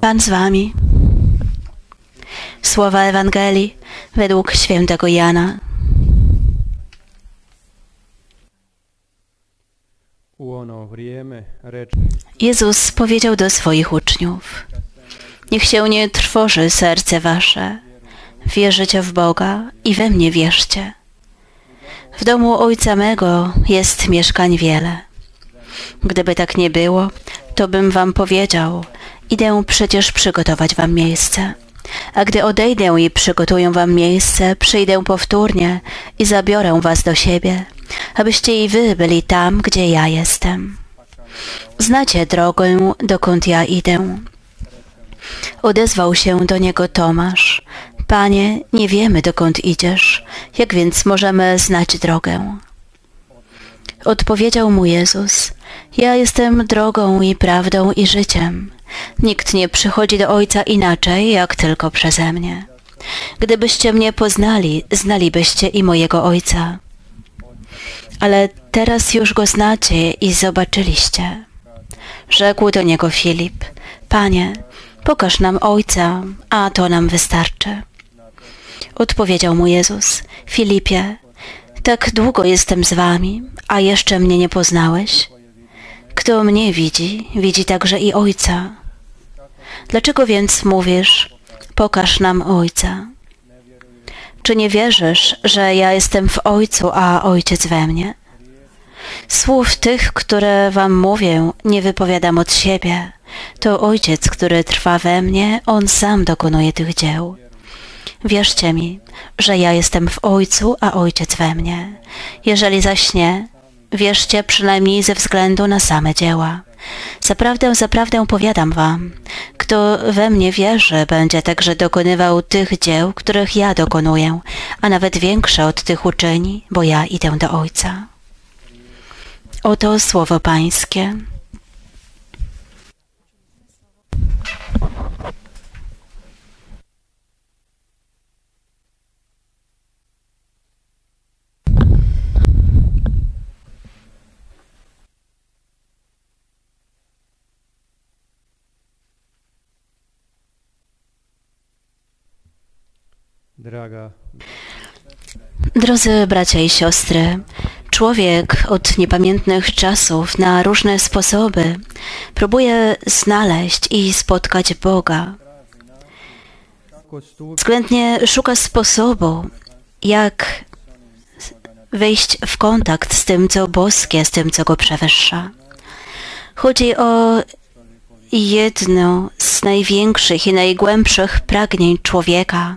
Pan z wami. Słowa Ewangelii według świętego Jana. Jezus powiedział do swoich uczniów: Niech się nie trwoży serce wasze. Wierzycie w Boga i we mnie wierzcie. W domu Ojca mego jest mieszkań wiele. Gdyby tak nie było, to bym wam powiedział: Idę przecież przygotować wam miejsce. A gdy odejdę i przygotuję wam miejsce, przyjdę powtórnie i zabiorę was do siebie, abyście i wy byli tam, gdzie ja jestem. Znacie drogę, dokąd ja idę. Odezwał się do niego Tomasz. Panie, nie wiemy, dokąd idziesz. Jak więc możemy znać drogę? Odpowiedział mu Jezus. Ja jestem drogą i prawdą i życiem. Nikt nie przychodzi do Ojca inaczej, jak tylko przeze mnie. Gdybyście mnie poznali, znalibyście i mojego Ojca. Ale teraz już go znacie i zobaczyliście. Rzekł do niego Filip, Panie, pokaż nam Ojca, a to nam wystarczy. Odpowiedział mu Jezus, Filipie, tak długo jestem z wami, a jeszcze mnie nie poznałeś? Kto mnie widzi, widzi także i Ojca. Dlaczego więc mówisz, pokaż nam Ojca? Czy nie wierzysz, że ja jestem w Ojcu, a Ojciec we mnie? Słów tych, które wam mówię, nie wypowiadam od siebie. To Ojciec, który trwa we mnie, On sam dokonuje tych dzieł. Wierzcie mi, że ja jestem w Ojcu, a Ojciec we mnie. Jeżeli zaś nie, wierzcie przynajmniej ze względu na same dzieła. Zaprawdę, zaprawdę powiadam wam, kto we mnie wierzy, będzie także dokonywał tych dzieł, których ja dokonuję, a nawet większe od tych uczyni, bo ja idę do Ojca. Oto słowo Pańskie. Drodzy bracia i siostry, człowiek od niepamiętnych czasów na różne sposoby próbuje znaleźć i spotkać Boga. Względnie szuka sposobu, jak wejść w kontakt z tym, co boskie, z tym, co go przewyższa. Chodzi o jedno z największych i najgłębszych pragnień człowieka,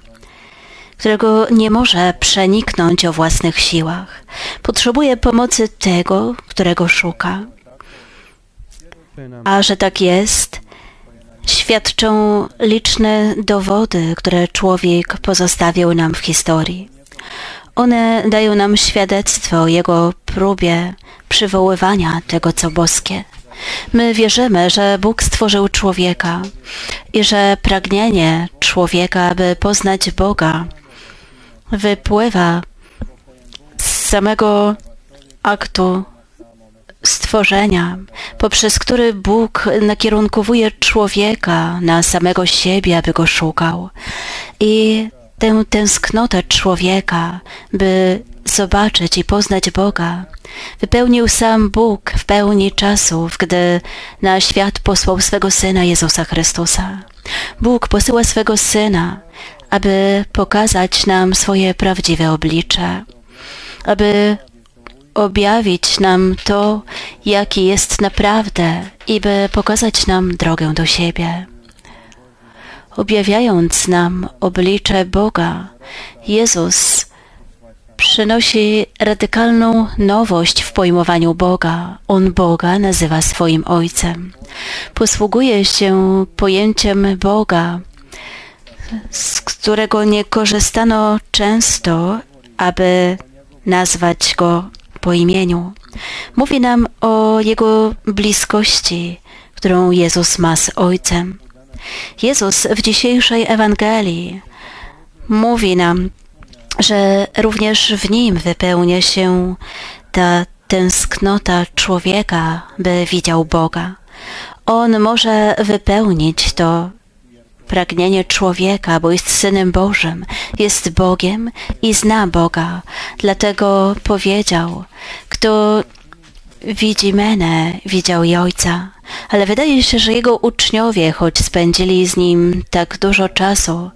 którego nie może przeniknąć o własnych siłach. Potrzebuje pomocy tego, którego szuka. A że tak jest, świadczą liczne dowody, które człowiek pozostawił nam w historii. One dają nam świadectwo o jego próbie przywoływania tego, co boskie. My wierzymy, że Bóg stworzył człowieka i że pragnienie człowieka, aby poznać Boga, wypływa z samego aktu stworzenia, poprzez który Bóg nakierunkowuje człowieka na samego siebie, aby go szukał. I tę tęsknotę człowieka, by zobaczyć i poznać Boga, wypełnił sam Bóg w pełni czasów, gdy na świat posłał swego Syna Jezusa Chrystusa. Bóg posyła swego Syna, aby pokazać nam swoje prawdziwe oblicze, aby objawić nam to, jaki jest naprawdę i by pokazać nam drogę do siebie. Objawiając nam oblicze Boga, Jezus przynosi radykalną nowość w pojmowaniu Boga. On Boga nazywa swoim Ojcem. Posługuje się pojęciem Boga, z którego nie korzystano często, aby nazwać Go po imieniu. Mówi nam o Jego bliskości, którą Jezus ma z Ojcem. Jezus w dzisiejszej Ewangelii mówi nam, że również w Nim wypełnia się ta tęsknota człowieka, by widział Boga. On może wypełnić to pragnienie człowieka, bo jest Synem Bożym, jest Bogiem i zna Boga. Dlatego powiedział, kto widzi menę, widział i Ojca. Ale wydaje się, że jego uczniowie, choć spędzili z nim tak dużo czasu,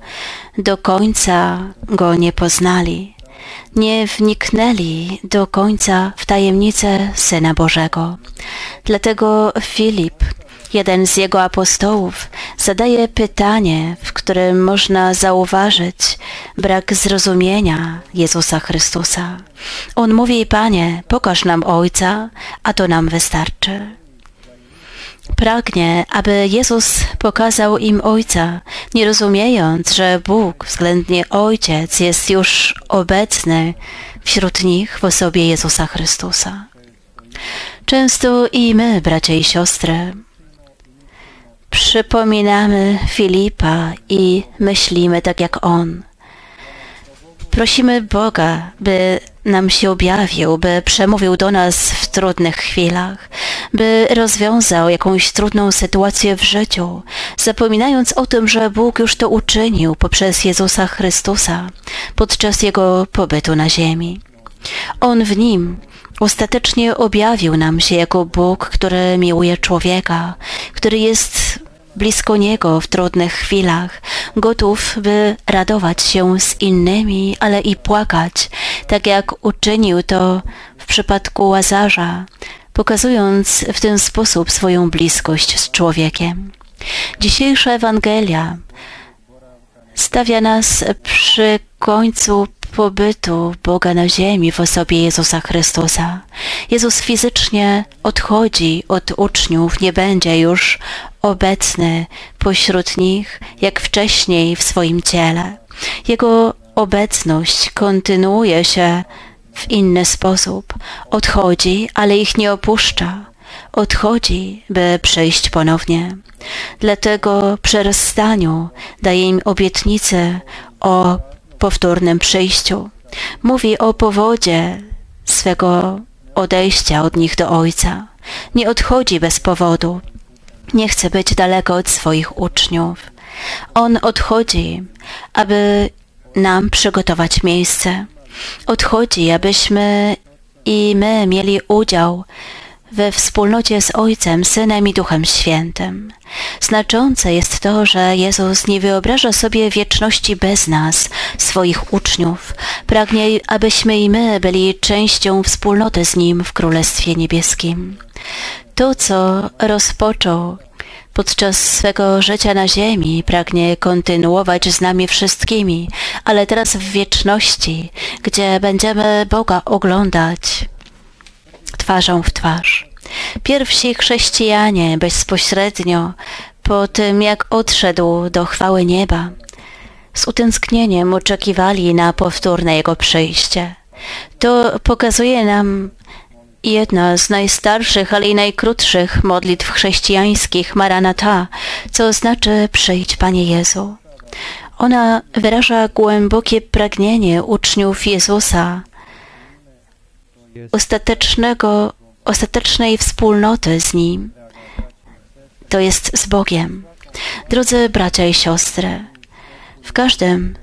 do końca go nie poznali. Nie wniknęli do końca w tajemnicę Syna Bożego. Dlatego Filip jeden z jego apostołów zadaje pytanie, w którym można zauważyć brak zrozumienia Jezusa Chrystusa. On mówi, Panie, pokaż nam Ojca, a to nam wystarczy. Pragnie, aby Jezus pokazał im Ojca, nie rozumiejąc, że Bóg, względnie Ojciec, jest już obecny wśród nich w osobie Jezusa Chrystusa. Często i my, bracia i siostry, przypominamy Filipa i myślimy tak jak on. Prosimy Boga, by nam się objawił, by przemówił do nas w trudnych chwilach, by rozwiązał jakąś trudną sytuację w życiu, zapominając o tym, że Bóg już to uczynił poprzez Jezusa Chrystusa podczas Jego pobytu na ziemi. On w Nim ostatecznie objawił nam się jako Bóg, który miłuje człowieka, który jest blisko Niego w trudnych chwilach, gotów, by radować się z innymi, ale i płakać, tak jak uczynił to w przypadku Łazarza, pokazując w ten sposób swoją bliskość z człowiekiem. Dzisiejsza Ewangelia stawia nas przy końcu pobytu Boga na ziemi w osobie Jezusa Chrystusa. Jezus fizycznie odchodzi od uczniów, nie będzie już obecny pośród nich, jak wcześniej w swoim ciele. Jego obecność kontynuuje się w inny sposób. Odchodzi, ale ich nie opuszcza. Odchodzi, by przyjść ponownie. Dlatego przy rozstaniu daje im obietnicę o powtórnym przyjściu. Mówi o powodzie swego odejścia od nich do Ojca. Nie odchodzi bez powodu. Nie chce być daleko od swoich uczniów. On odchodzi, aby nam przygotować miejsce. Odchodzi, abyśmy i my mieli udział we wspólnocie z Ojcem, Synem i Duchem Świętym. Znaczące jest to, że Jezus nie wyobraża sobie wieczności bez nas, swoich uczniów. Pragnie, abyśmy i my byli częścią wspólnoty z Nim w Królestwie Niebieskim. To, co rozpoczął podczas swego życia na ziemi pragnie kontynuować z nami wszystkimi, ale teraz w wieczności, gdzie będziemy Boga oglądać twarzą w twarz. Pierwsi chrześcijanie bezpośrednio po tym, jak odszedł do chwały nieba, z utęsknieniem oczekiwali na powtórne Jego przyjście. To pokazuje nam jedna z najstarszych, ale i najkrótszych modlitw chrześcijańskich Maranata, co znaczy przyjdź Panie Jezu. Ona wyraża głębokie pragnienie uczniów Jezusa, ostatecznego, ostatecznej wspólnoty z Nim. To jest z Bogiem. Drodzy bracia i siostry, w każdym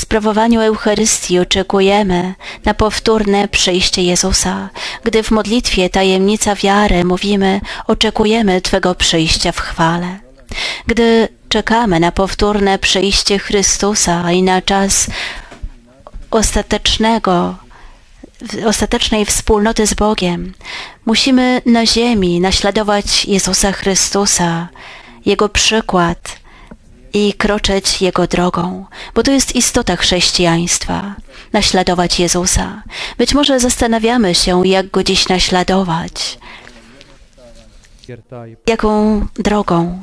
sprawowaniu Eucharystii oczekujemy na powtórne przyjście Jezusa. Gdy w modlitwie tajemnica wiary mówimy, oczekujemy Twego przyjścia w chwale. Gdy czekamy na powtórne przyjście Chrystusa i na czas ostatecznego ostatecznej wspólnoty z Bogiem. Musimy na ziemi naśladować Jezusa Chrystusa, Jego przykład i kroczyć Jego drogą, bo to jest istota chrześcijaństwa, naśladować Jezusa. Być może zastanawiamy się, jak Go dziś naśladować. Jaką drogą?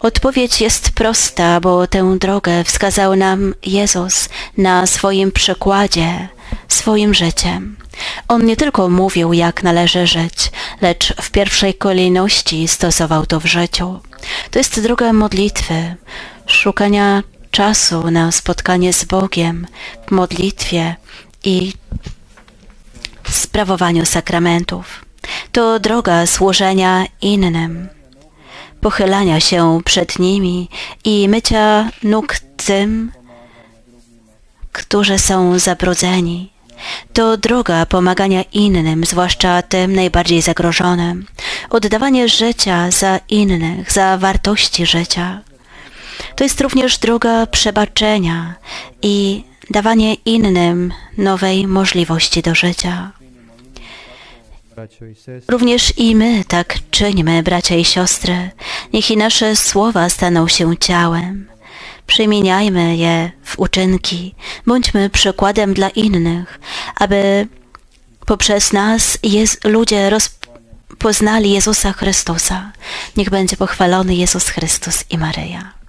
Odpowiedź jest prosta, bo tę drogę wskazał nam Jezus na swoim przykładzie, swoim życiem. On nie tylko mówił, jak należy żyć, lecz w pierwszej kolejności stosował to w życiu. To jest droga modlitwy, szukania czasu na spotkanie z Bogiem w modlitwie i sprawowaniu sakramentów. To droga służenia innym. pochylania się przed nimi i mycia nóg tym, którzy są zabrudzeni. To droga pomagania innym, zwłaszcza tym najbardziej zagrożonym. Oddawanie życia za innych, za wartości życia. To jest również droga przebaczenia i dawanie innym nowej możliwości do życia. Również i my tak czyńmy, bracia i siostry. Niech i nasze słowa staną się ciałem. Przemieniajmy je w uczynki. Bądźmy przykładem dla innych, aby poprzez nas Jez- ludzie rozpoznali Jezusa Chrystusa. Niech będzie pochwalony Jezus Chrystus i Maryja.